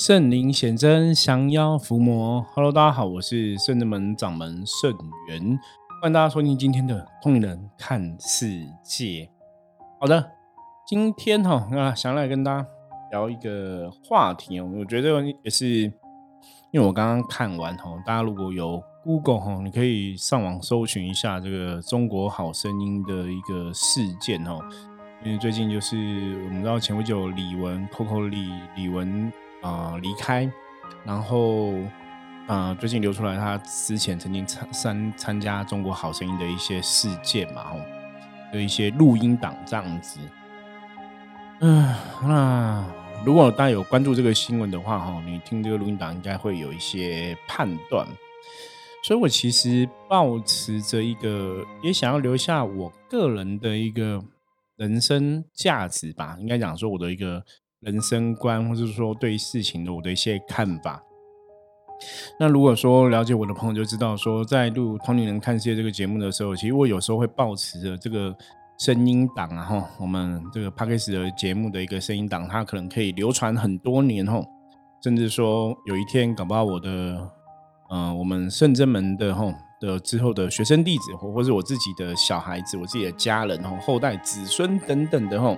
圣灵显真，降妖伏魔。Hello，大家好，我是圣人门掌门圣元，欢迎大家收听今天的通灵人看世界。好的，今天哈啊，想来跟大家聊一个话题哦，我觉得也是因为我刚刚看完哈，大家如果有 Google 哈，你可以上网搜寻一下这个中国好声音的一个事件哦，因为最近就是我们知道前不久李玟 Coco 李李玟。啊，离开，然后，啊，最近流出来他之前曾经参参参加中国好声音的一些事件嘛，吼，的一些录音档这样子。嗯，那如果大家有关注这个新闻的话，哈，你听这个录音档应该会有一些判断。所以我其实保持着一个，也想要留下我个人的一个人生价值吧，应该讲说我的一个。人生观，或者说对事情的我的一些看法。那如果说了解我的朋友就知道，说在录《同龄人看世界》这个节目的时候，其实我有时候会保持着这个声音档啊，哈，我们这个 p a d k a s 的节目的一个声音档，它可能可以流传很多年，吼，甚至说有一天搞不好我的，嗯，我们圣真门的，吼的之后的学生弟子，或或是我自己的小孩子，我自己的家人，吼，后代子孙等等的，吼。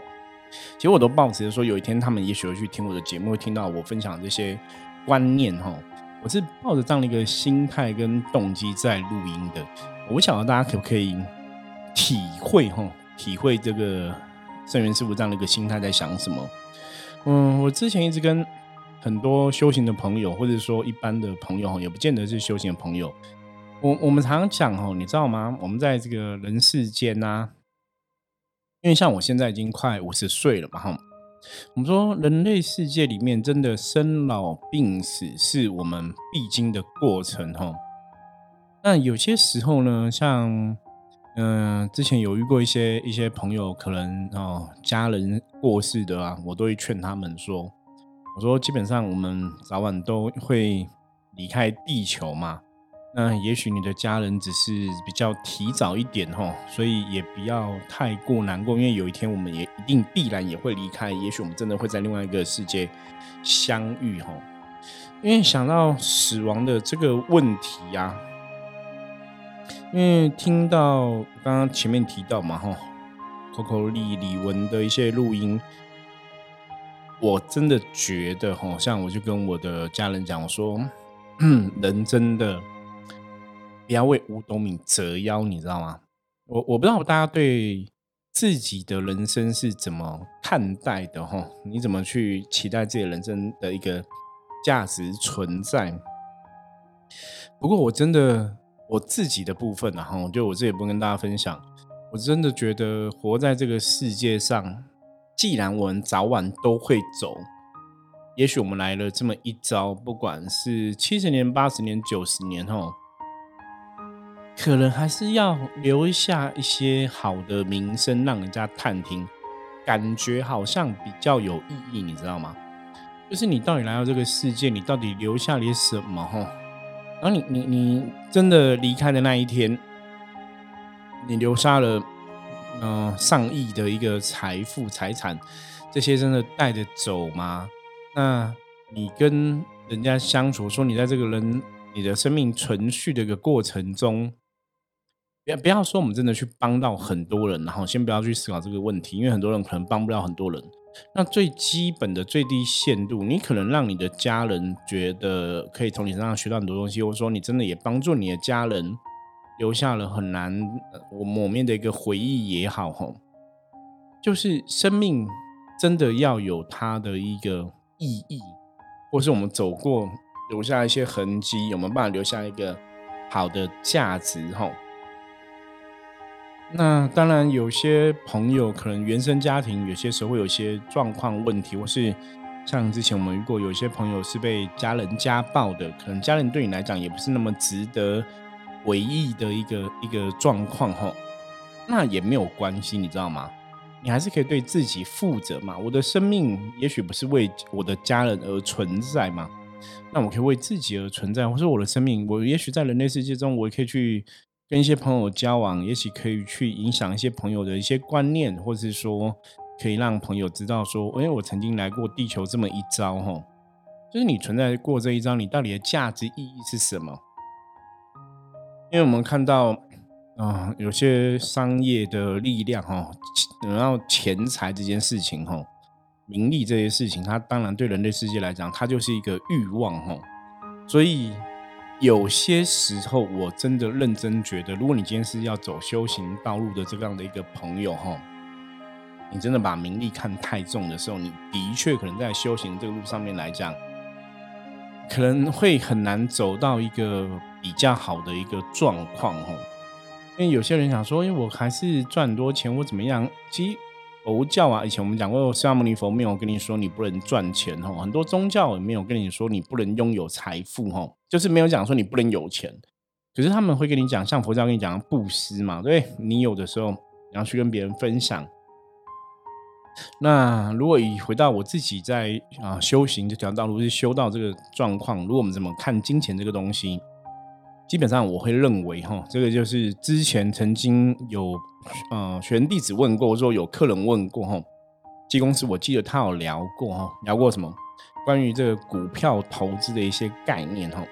其实我都抱持着说，有一天他们也许会去听我的节目，会听到我分享这些观念哈。我是抱着这样的一个心态跟动机在录音的。我想要大家可不可以体会哈，体会这个圣元师傅这样的一个心态在想什么。嗯，我之前一直跟很多修行的朋友，或者说一般的朋友哈，也不见得是修行的朋友。我我们常常讲哈，你知道吗？我们在这个人世间呐。因为像我现在已经快五十岁了嘛，哈，我们说人类世界里面真的生老病死是我们必经的过程，哈。那有些时候呢，像嗯，之前有遇过一些一些朋友，可能哦家人过世的啊，我都会劝他们说，我说基本上我们早晚都会离开地球嘛。那也许你的家人只是比较提早一点哈，所以也不要太过难过，因为有一天我们也一定必然也会离开，也许我们真的会在另外一个世界相遇哈。因为想到死亡的这个问题呀，因为听到刚刚前面提到嘛哈，Coco 李李文的一些录音，我真的觉得哈，像我就跟我的家人讲，我说人真的。不要为五斗米折腰，你知道吗？我我不知道大家对自己的人生是怎么看待的哈？你怎么去期待自己人生的一个价值存在？不过我真的我自己的部分呢哈，就我自己不跟大家分享。我真的觉得活在这个世界上，既然我们早晚都会走，也许我们来了这么一遭，不管是七十年、八十年、九十年哈。可能还是要留下一些好的名声，让人家探听，感觉好像比较有意义，你知道吗？就是你到底来到这个世界，你到底留下了什么？哈，然后你你你真的离开的那一天，你留下了嗯上亿的一个财富财产，这些真的带着走吗？那你跟人家相处，说你在这个人你的生命存续的一个过程中。不要不要说我们真的去帮到很多人，然后先不要去思考这个问题，因为很多人可能帮不了很多人。那最基本的最低限度，你可能让你的家人觉得可以从你身上学到很多东西，或者说你真的也帮助你的家人留下了很难我抹灭的一个回忆也好，吼，就是生命真的要有它的一个意义，或是我们走过留下一些痕迹，有没有办法留下一个好的价值，吼？那当然，有些朋友可能原生家庭有些时候会有些状况问题，或是像之前我们遇过有些朋友是被家人家暴的，可能家人对你来讲也不是那么值得回忆的一个一个状况哈。那也没有关系，你知道吗？你还是可以对自己负责嘛。我的生命也许不是为我的家人而存在嘛，那我可以为自己而存在，或是我的生命，我也许在人类世界中，我也可以去。跟一些朋友交往，也许可以去影响一些朋友的一些观念，或者是说可以让朋友知道说，哎，我曾经来过地球这么一遭哈。就是你存在过这一遭，你到底的价值意义是什么？因为我们看到啊，有些商业的力量哈，然后钱财这件事情哈，名利这些事情，它当然对人类世界来讲，它就是一个欲望哈。所以有些时候，我真的认真觉得，如果你今天是要走修行道路的这样的一个朋友哈。你真的把名利看太重的时候，你的确可能在修行这个路上面来讲，可能会很难走到一个比较好的一个状况哦。因为有些人想说，因为我还是赚很多钱，我怎么样？其实佛教啊，以前我们讲过，释迦牟尼佛没有跟你说你不能赚钱哦，很多宗教也没有跟你说你不能拥有财富哦，就是没有讲说你不能有钱。可是他们会跟你讲，像佛教跟你讲布施嘛，对你有的时候你要去跟别人分享。那如果以回到我自己在啊修行这条道路是修到这个状况，如果我们怎么看金钱这个东西，基本上我会认为哈，这个就是之前曾经有呃学员弟子问过，说有客人问过哈，基公司我记得他有聊过哈，聊过什么关于这个股票投资的一些概念哈。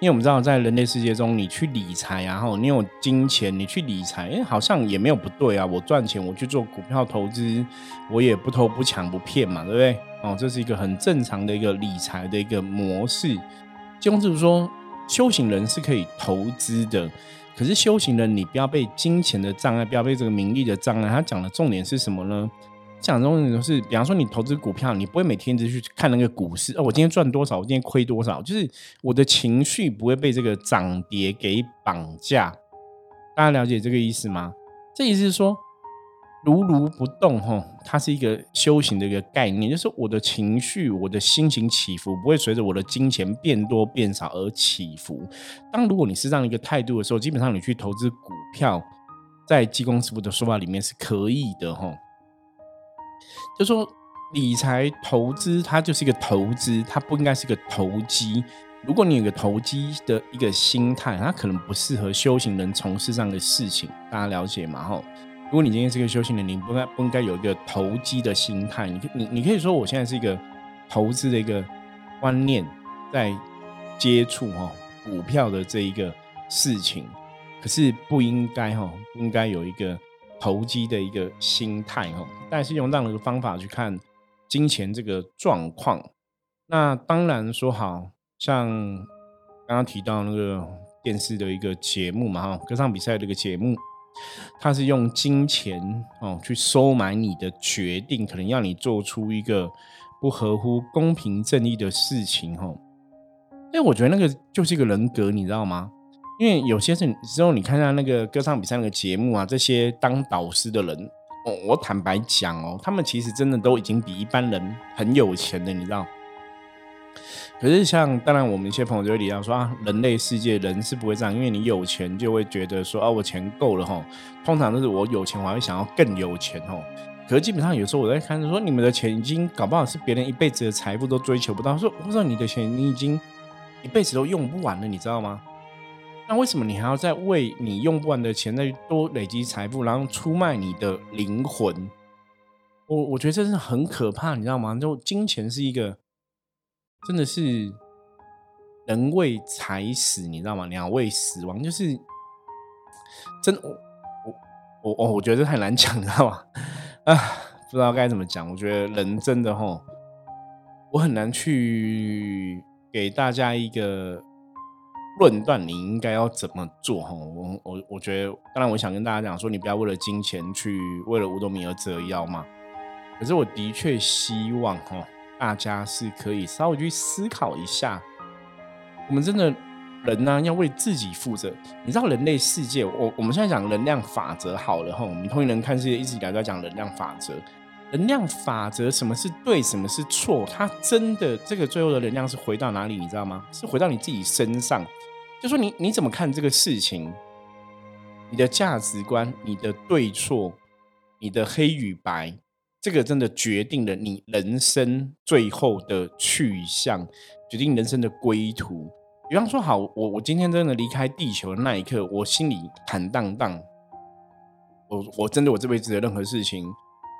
因为我们知道，在人类世界中，你去理财，然后你有金钱，你去理财，哎，好像也没有不对啊。我赚钱，我去做股票投资，我也不偷不抢不骗嘛，对不对？哦，这是一个很正常的一个理财的一个模式。金庸就是说，修行人是可以投资的，可是修行人你不要被金钱的障碍，不要被这个名利的障碍。他讲的重点是什么呢？讲中的是，比方说你投资股票，你不会每天一直去看那个股市哦，我今天赚多少，我今天亏多少，就是我的情绪不会被这个涨跌给绑架。大家了解这个意思吗？这意思是说，如如不动哈，它是一个修行的一个概念，就是我的情绪、我的心情起伏不会随着我的金钱变多变少而起伏。当如果你是这样一个态度的时候，基本上你去投资股票，在济公师傅的说法里面是可以的哈。就说理财投资，它就是一个投资，它不应该是个投机。如果你有个投机的一个心态，它可能不适合修行人从事这样的事情。大家了解吗？哈，如果你今天是个修行人，你不该不应该有一个投机的心态。你你你可以说，我现在是一个投资的一个观念，在接触哈股票的这一个事情，可是不应该哈，不应该有一个。投机的一个心态哈，但是用这样的一个方法去看金钱这个状况，那当然说好像刚刚提到那个电视的一个节目嘛哈，歌唱比赛的一个节目，它是用金钱哦去收买你的决定，可能要你做出一个不合乎公平正义的事情哈，因为我觉得那个就是一个人格，你知道吗？因为有些时候你看下那个歌唱比赛那个节目啊，这些当导师的人，哦，我坦白讲哦，他们其实真的都已经比一般人很有钱的，你知道？可是像当然我们一些朋友就会理解说啊，人类世界人是不会这样，因为你有钱就会觉得说啊，我钱够了哈。通常都是我有钱，我还会想要更有钱哦。可是基本上有时候我在看说，你们的钱已经搞不好是别人一辈子的财富都追求不到，说我说你的钱你已经一辈子都用不完了，你知道吗？那为什么你还要再为你用不完的钱再多累积财富，然后出卖你的灵魂？我我觉得这是很可怕，你知道吗？就金钱是一个，真的是人为财死，你知道吗？鸟为死亡，就是真我我我我觉得很难讲，你知道吗？啊，不知道该怎么讲。我觉得人真的哈，我很难去给大家一个。论断你应该要怎么做哈？我我我觉得，当然我想跟大家讲说，你不要为了金钱去为了五斗米而折腰嘛。可是我的确希望哈，大家是可以稍微去思考一下，我们真的人呢要为自己负责。你知道人类世界，我我们现在讲能量法则好了哈。我们通灵人看世界一直以来都在讲能量法则，能量法则什么是对，什么是错？它真的这个最后的能量是回到哪里？你知道吗？是回到你自己身上。就说你你怎么看这个事情？你的价值观、你的对错、你的黑与白，这个真的决定了你人生最后的去向，决定人生的归途。比方说，好，我我今天真的离开地球的那一刻，我心里坦荡荡。我我真的我这辈子的任何事情，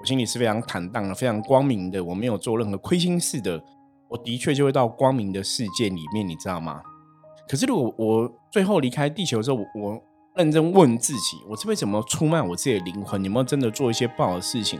我心里是非常坦荡的，非常光明的。我没有做任何亏心事的。我的确就会到光明的世界里面，你知道吗？可是如果我最后离开地球的时候，我认真问自己，我是为什么出卖我自己的灵魂？有没有真的做一些不好的事情？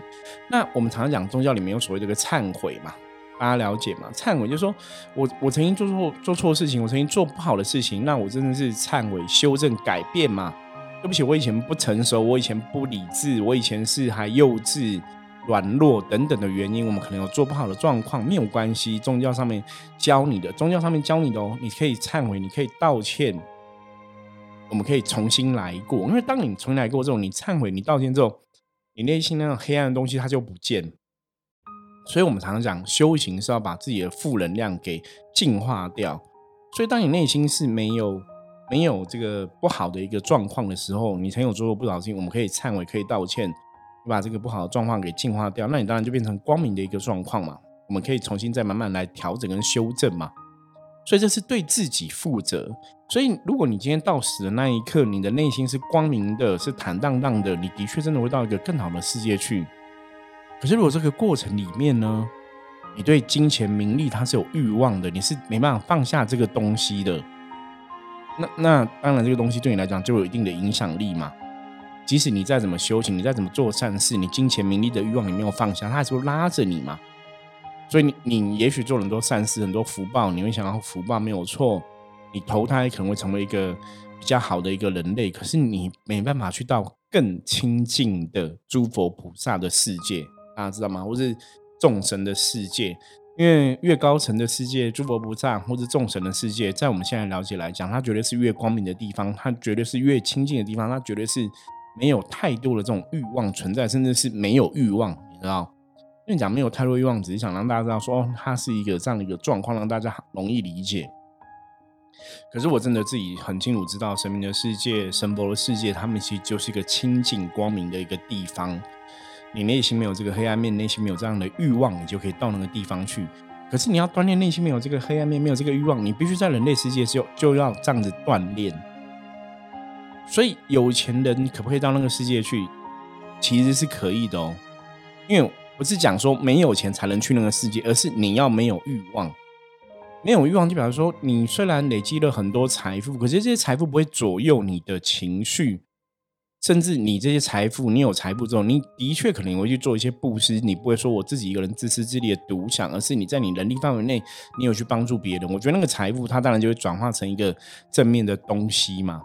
那我们常常讲宗教里面有所谓这个忏悔嘛，大家了解吗？忏悔就是说我我曾经做错做错事情，我曾经做不好的事情，那我真的是忏悔、修正、改变嘛？对不起，我以前不成熟，我以前不理智，我以前是还幼稚。软弱等等的原因，我们可能有做不好的状况，没有关系。宗教上面教你的，宗教上面教你的哦，你可以忏悔，你可以道歉，我们可以重新来过。因为当你重新来过之后，你忏悔，你道歉之后，你内心那种黑暗的东西它就不见。所以我们常常讲，修行是要把自己的负能量给净化掉。所以当你内心是没有没有这个不好的一个状况的时候，你才有做过不小心，我们可以忏悔，可以道歉。你把这个不好的状况给净化掉，那你当然就变成光明的一个状况嘛。我们可以重新再慢慢来调整跟修正嘛。所以这是对自己负责。所以如果你今天到死的那一刻，你的内心是光明的，是坦荡荡的，你的确真的会到一个更好的世界去。可是如果这个过程里面呢，你对金钱名利它是有欲望的，你是没办法放下这个东西的。那那当然这个东西对你来讲就有一定的影响力嘛。即使你再怎么修行，你再怎么做善事，你金钱名利的欲望你没有放下，它还是会拉着你嘛。所以你你也许做很多善事，很多福报，你会想要福报没有错，你投胎可能会成为一个比较好的一个人类，可是你没办法去到更亲近的诸佛菩萨的世界，大家知道吗？或是众神的世界，因为越高层的世界，诸佛菩萨或者众神的世界，在我们现在了解来讲，它绝对是越光明的地方，它绝对是越亲近的地方，它绝对是。没有太多的这种欲望存在，甚至是没有欲望，你知道？因为讲没有太多欲望，只是想让大家知道说，哦，它是一个这样的一个状况，让大家容易理解。可是我真的自己很清楚知道，神明的世界、神佛的世界，他们其实就是一个清净光明的一个地方。你内心没有这个黑暗面，内心没有这样的欲望，你就可以到那个地方去。可是你要锻炼内心没有这个黑暗面，没有这个欲望，你必须在人类世界就就要这样子锻炼。所以有钱人可不可以到那个世界去？其实是可以的哦，因为不是讲说没有钱才能去那个世界，而是你要没有欲望。没有欲望就比方说，你虽然累积了很多财富，可是这些财富不会左右你的情绪，甚至你这些财富，你有财富之后，你的确可能会去做一些布施，你不会说我自己一个人自私自利的独享，而是你在你能力范围内，你有去帮助别人。我觉得那个财富，它当然就会转化成一个正面的东西嘛。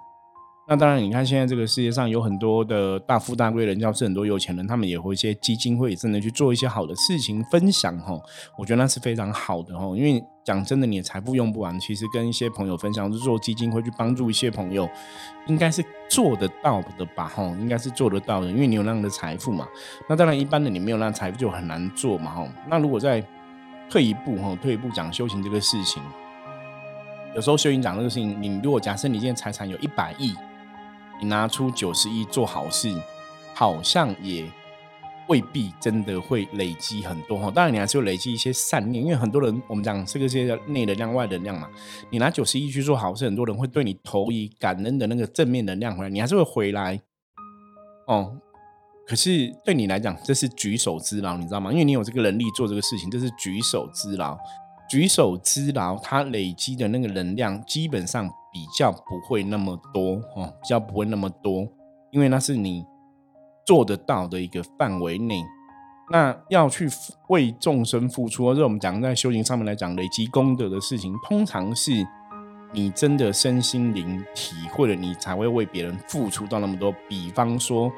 那当然，你看现在这个世界上有很多的大富大贵人，要是很多有钱人，他们也会一些基金会，真的去做一些好的事情分享哈。我觉得那是非常好的哈，因为讲真的，你的财富用不完，其实跟一些朋友分享，就做基金会去帮助一些朋友，应该是做得到的吧哈，应该是做得到的，因为你有那样的财富嘛。那当然，一般的你没有那财富就很难做嘛哈。那如果再退一步哈，退一步讲修行这个事情，有时候修行讲这个事情，你如果假设你现在财产有一百亿。你拿出九十亿做好事，好像也未必真的会累积很多哈。当然，你还是会累积一些善念，因为很多人我们讲这个是内能量、外能量嘛。你拿九十亿去做好事，很多人会对你投以感恩的那个正面能量回来，你还是会回来哦。可是对你来讲，这是举手之劳，你知道吗？因为你有这个能力做这个事情，这是举手之劳。举手之劳，它累积的那个能量基本上比较不会那么多哦，比较不会那么多，因为那是你做得到的一个范围内。那要去为众生付出，或者我们讲在修行上面来讲，累积功德的事情，通常是你真的身心灵体会了，你才会为别人付出到那么多。比方说。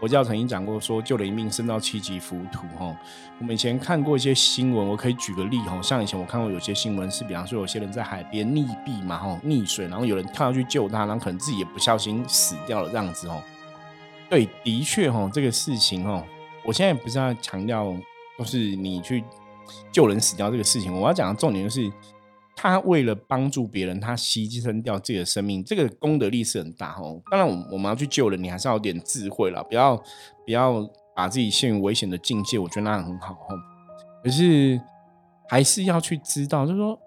佛教曾经讲过，说救了一命胜造七级浮屠。哈，我们以前看过一些新闻，我可以举个例。哈，像以前我看过有些新闻是，比方说有些人在海边溺毙嘛，哈，溺水，然后有人跳下去救他，然后可能自己也不小心死掉了这样子。哦，对，的确，哈，这个事情，哦，我现在不是要强调，就是你去救人死掉这个事情，我要讲的重点就是。他为了帮助别人，他牺牲掉自己的生命，这个功德力是很大哦。当然，我我们要去救人，你还是要有点智慧了，不要不要把自己陷于危险的境界。我觉得那样很好哦。可是还是要去知道，就是说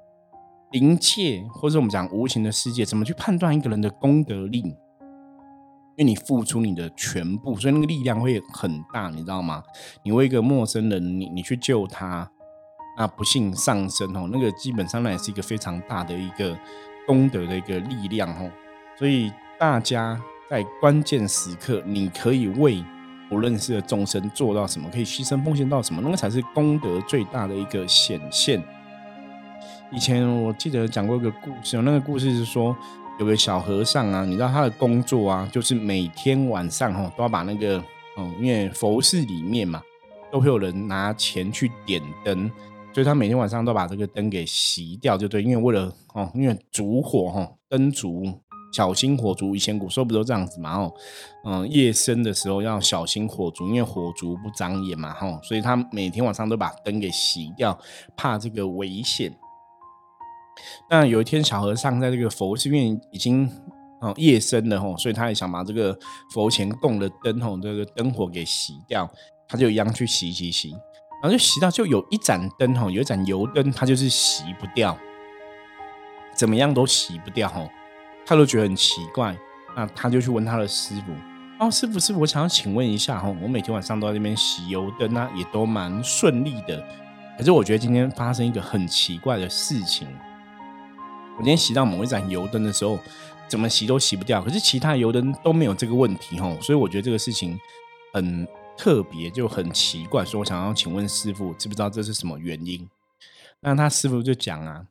灵界或者我们讲无形的世界，怎么去判断一个人的功德力？因为你付出你的全部，所以那个力量会很大，你知道吗？你为一个陌生人，你你去救他。那不幸上升哦，那个基本上那也是一个非常大的一个功德的一个力量哦。所以大家在关键时刻，你可以为不认识的众生做到什么，可以牺牲奉献到什么，那个才是功德最大的一个显现。以前我记得讲过一个故事，那个故事是说有个小和尚啊，你知道他的工作啊，就是每天晚上哈都要把那个哦，因为佛寺里面嘛，都会有人拿钱去点灯。所以他每天晚上都把这个灯给熄掉，就对，因为为了哦，因为烛火哈，灯烛小心火烛，以前古时候不都这样子嘛？哦，嗯，夜深的时候要小心火烛，因为火烛不长眼嘛，哈，所以他每天晚上都把灯给熄掉，怕这个危险。那有一天，小和尚在这个佛寺院已经哦夜深了哈，所以他也想把这个佛前供的灯吼，这个灯火给熄掉，他就一样去洗洗洗。然后就洗到，就有一盏灯哈，有一盏油灯，它就是洗不掉，怎么样都洗不掉哈，他都觉得很奇怪。那他就去问他的师傅：“哦，师傅，师傅，我想要请问一下哈，我每天晚上都在那边洗油灯啊，也都蛮顺利的。可是我觉得今天发生一个很奇怪的事情。我今天洗到某一盏油灯的时候，怎么洗都洗不掉，可是其他油灯都没有这个问题哈，所以我觉得这个事情很。”特别就很奇怪，说我想要请问师傅，知不知道这是什么原因？那他师傅就讲啊，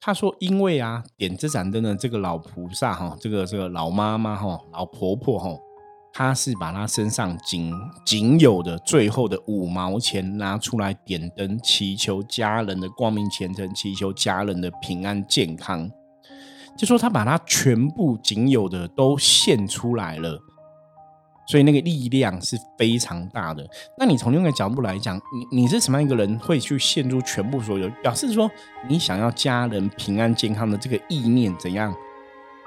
他说因为啊，点这盏灯的这个老菩萨哈，这个这个老妈妈哈，老婆婆哈，她是把她身上仅仅有的最后的五毛钱拿出来点灯，祈求家人的光明前程，祈求家人的平安健康，就说他把他全部仅有的都献出来了。所以那个力量是非常大的。那你从另外一个角度来讲，你你是什么样一个人，会去献出全部所有，表示说你想要家人平安健康的这个意念怎样，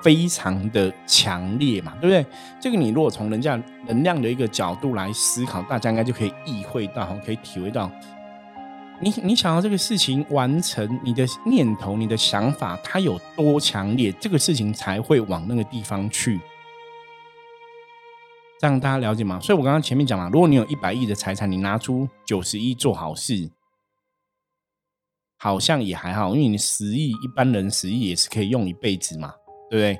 非常的强烈嘛，对不对？这个你如果从人家能量的一个角度来思考，大家应该就可以意会到，可以体会到，你你想要这个事情完成，你的念头、你的想法，它有多强烈，这个事情才会往那个地方去。这样大家了解吗？所以我刚刚前面讲了，如果你有一百亿的财产，你拿出九十亿做好事，好像也还好，因为你十亿，一般人十亿也是可以用一辈子嘛，对不对？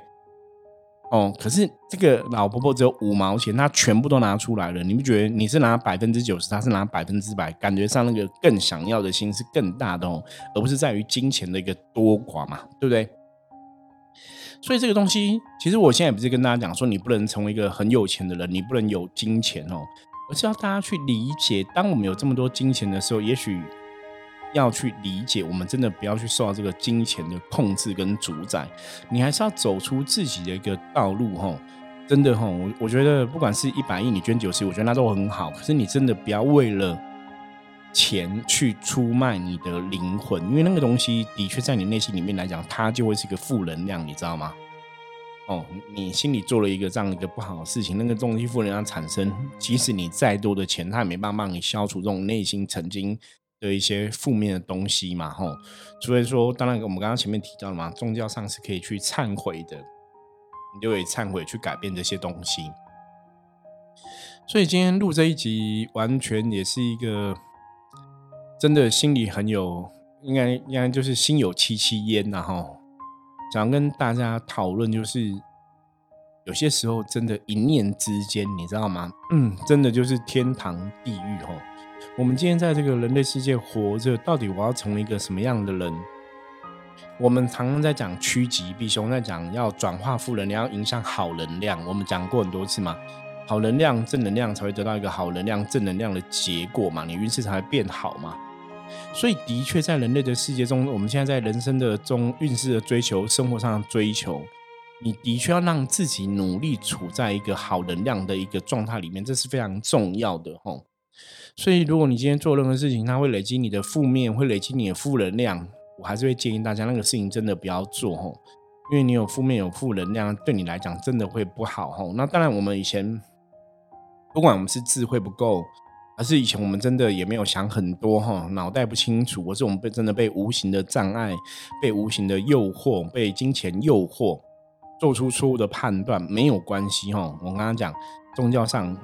哦，可是这个老婆婆只有五毛钱，她全部都拿出来了，你不觉得你是拿百分之九十，她是拿百分之百，感觉上那个更想要的心是更大的哦，而不是在于金钱的一个多寡嘛，对不对？所以这个东西，其实我现在不是跟大家讲说，你不能成为一个很有钱的人，你不能有金钱哦，而是要大家去理解，当我们有这么多金钱的时候，也许要去理解，我们真的不要去受到这个金钱的控制跟主宰，你还是要走出自己的一个道路哈。真的哈，我我觉得不管是一百亿你捐九十，我觉得那都很好，可是你真的不要为了钱去出卖你的灵魂，因为那个东西的确在你内心里面来讲，它就会是一个负能量，你知道吗？哦，你心里做了一个这样一个不好的事情，那个东西负能量产生，即使你再多的钱，它也没办法帮你消除这种内心曾经的一些负面的东西嘛，吼。所以说，当然我们刚刚前面提到了嘛，宗教上是可以去忏悔的，你就可以忏悔去改变这些东西。所以今天录这一集，完全也是一个真的心里很有，应该应该就是心有戚戚焉呐，哈。想跟大家讨论，就是有些时候真的，一念之间，你知道吗？嗯，真的就是天堂地狱哦。我们今天在这个人类世界活着，到底我要成为一个什么样的人？我们常常在讲趋吉避凶，在讲要转化负能量，要影响好能量。我们讲过很多次嘛，好能量、正能量才会得到一个好能量、正能量的结果嘛，你运势才会变好嘛。所以，的确，在人类的世界中，我们现在在人生的中运势的追求、生活上的追求，你的确要让自己努力处在一个好能量的一个状态里面，这是非常重要的吼。所以，如果你今天做任何事情，它会累积你的负面，会累积你的负能量，我还是会建议大家，那个事情真的不要做吼，因为你有负面、有负能量，对你来讲真的会不好吼。那当然，我们以前不管我们是智慧不够。还是以前我们真的也没有想很多哈，脑袋不清楚，或是我们被真的被无形的障碍、被无形的诱惑、被金钱诱惑，做出错误的判断，没有关系哈。我刚刚讲宗教上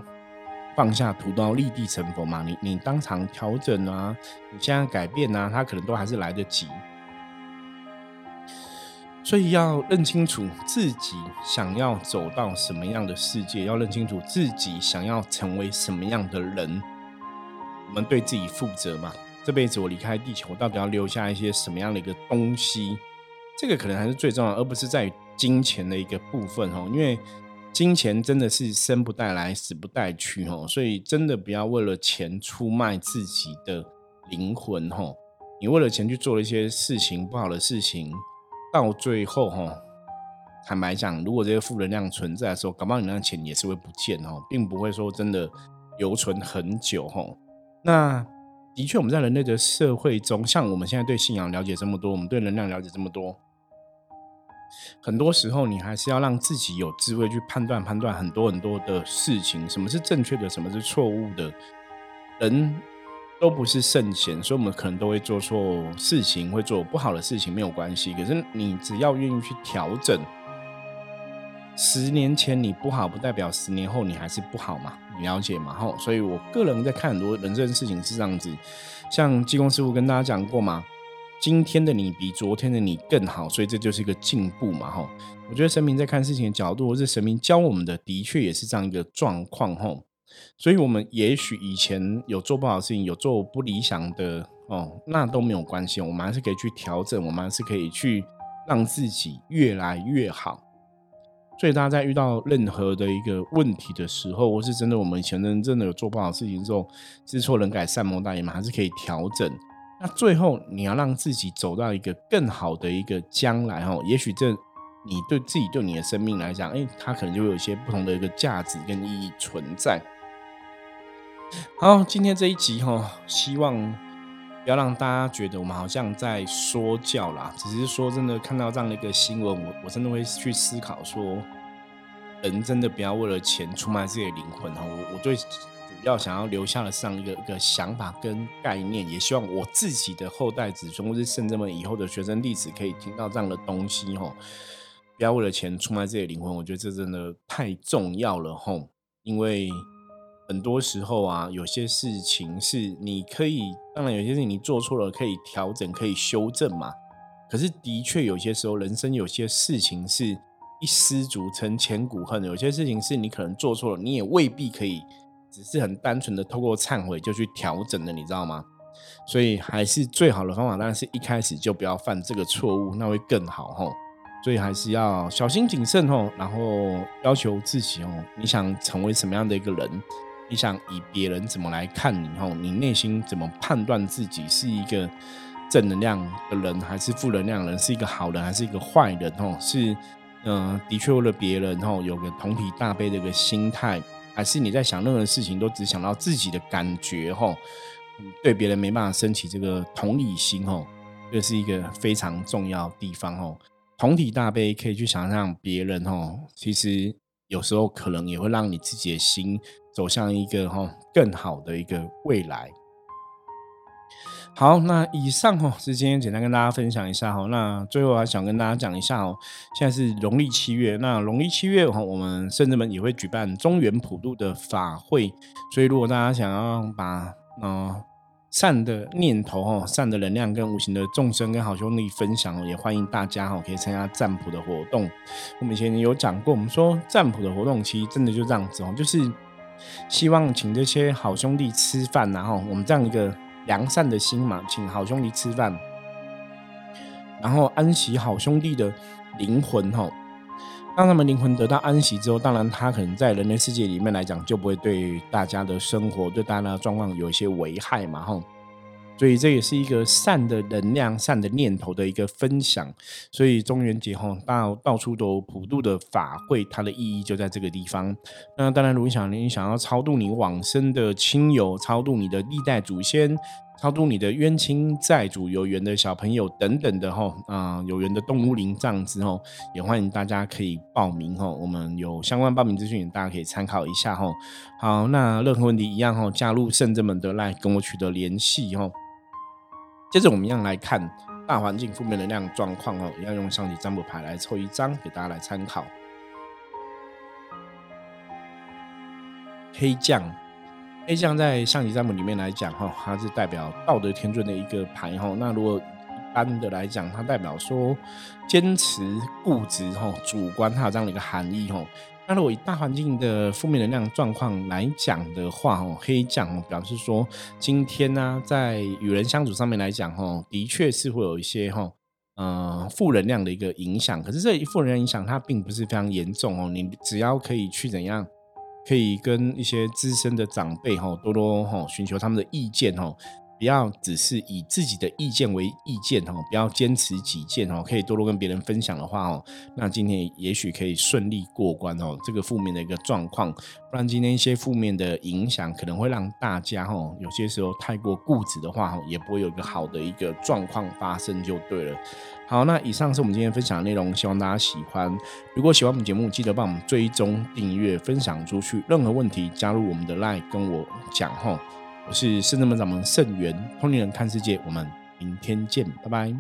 放下屠刀立地成佛嘛，你你当场调整啊，你现在改变啊，他可能都还是来得及。所以要认清楚自己想要走到什么样的世界，要认清楚自己想要成为什么样的人。我们对自己负责嘛？这辈子我离开地球，我到底要留下一些什么样的一个东西？这个可能还是最重要，而不是在于金钱的一个部分哦。因为金钱真的是生不带来，死不带去哦。所以真的不要为了钱出卖自己的灵魂哦。你为了钱去做了一些事情，不好的事情。到最后，哈，坦白讲，如果这些负能量存在的时候，搞不好你那钱也是会不见哦，并不会说真的留存很久，哈。那的确，我们在人类的社会中，像我们现在对信仰了解这么多，我们对能量了解这么多，很多时候你还是要让自己有智慧去判断、判断很多很多的事情，什么是正确的，什么是错误的，人。都不是圣贤，所以我们可能都会做错事情，会做不好的事情，没有关系。可是你只要愿意去调整，十年前你不好，不代表十年后你还是不好嘛？了解嘛？吼，所以我个人在看很多人这件事情是这样子，像济公师傅跟大家讲过嘛，今天的你比昨天的你更好，所以这就是一个进步嘛？吼，我觉得神明在看事情的角度，或是神明教我们的，的确也是这样一个状况，吼。所以，我们也许以前有做不好的事情，有做不理想的哦，那都没有关系，我们还是可以去调整，我们还是可以去让自己越来越好。所以，大家在遇到任何的一个问题的时候，或是真的我们以前真真的有做不好事情之后，知错能改，善莫大焉嘛，还是可以调整。那最后，你要让自己走到一个更好的一个将来哦，也许这你对自己对你的生命来讲，哎，它可能就会有一些不同的一个价值跟意义存在。好，今天这一集哈，希望不要让大家觉得我们好像在说教啦。只是说真的，看到这样的一个新闻，我我真的会去思考说，人真的不要为了钱出卖自己的灵魂哈。我我最主要想要留下的上一个一个想法跟概念，也希望我自己的后代子孙或是甚至们以后的学生弟子可以听到这样的东西哈。不要为了钱出卖自己的灵魂，我觉得这真的太重要了哈，因为。很多时候啊，有些事情是你可以，当然有些事情你做错了可以调整、可以修正嘛。可是的确有些时候，人生有些事情是一失足成千古恨。有些事情是你可能做错了，你也未必可以，只是很单纯的透过忏悔就去调整的，你知道吗？所以还是最好的方法，当然是一开始就不要犯这个错误，那会更好吼。所以还是要小心谨慎吼，然后要求自己哦，你想成为什么样的一个人？你想以别人怎么来看你？吼，你内心怎么判断自己是一个正能量的人，还是负能量人？是一个好人，还是一个坏人？吼，是嗯，的确为了别人，吼，有个同体大悲的一个心态，还是你在想任何事情都只想到自己的感觉？吼，对别人没办法升起这个同理心？吼，这是一个非常重要地方。吼，同体大悲可以去想象别人，吼，其实有时候可能也会让你自己的心。走向一个哈更好的一个未来。好，那以上哈是今天简单跟大家分享一下哈。那最后还想跟大家讲一下哦，现在是农历七月，那农历七月哈，我们圣人们也会举办中原普渡的法会。所以如果大家想要把啊善的念头哈、善的能量跟无形的众生跟好兄弟分享，也欢迎大家哈可以参加占卜的活动。我们以前有讲过，我们说占卜的活动其实真的就这样子哦，就是。希望请这些好兄弟吃饭，然后我们这样一个良善的心嘛，请好兄弟吃饭，然后安息好兄弟的灵魂，吼，让他们灵魂得到安息之后，当然他可能在人类世界里面来讲，就不会对大家的生活、对大家的状况有一些危害嘛，吼。所以这也是一个善的能量、善的念头的一个分享。所以中元节哈，到到处都普渡的法会，它的意义就在这个地方。那当然，如果你想你想要超度你往生的亲友，超度你的历代祖先，超度你的冤亲债主、有缘的小朋友等等的吼啊，有缘的动物灵这样子哈，也欢迎大家可以报名吼。我们有相关报名资讯，大家可以参考一下吼。好，那任何问题一样吼，加入圣者们的来跟我取得联系吼。接着我们一样来看大环境负面能量状况哦，要用上级占卜牌来抽一张给大家来参考。黑将黑将在上级占卜里面来讲哈，它是代表道德天尊的一个牌哈。那如果一般的来讲，它代表说坚持固执哈，主观它有这样的一个含义哈。那如果以大环境的负面能量状况来讲的话哦，黑将表示说今天呢，在与人相处上面来讲哈，的确是会有一些哈。呃，负能量的一个影响，可是这一负能量影响它并不是非常严重哦。你只要可以去怎样，可以跟一些资深的长辈哈，多多哈寻求他们的意见哈。不要只是以自己的意见为意见哦，不要坚持己见哦，可以多多跟别人分享的话哦，那今天也许可以顺利过关哦。这个负面的一个状况，不然今天一些负面的影响可能会让大家哦，有些时候太过固执的话哦，也不会有一个好的一个状况发生就对了。好，那以上是我们今天分享的内容，希望大家喜欢。如果喜欢我们节目，记得帮我们追踪、订阅、分享出去。任何问题加入我们的 LINE 跟我讲吼。我是圣智门掌门圣元，通灵人看世界，我们明天见，拜拜。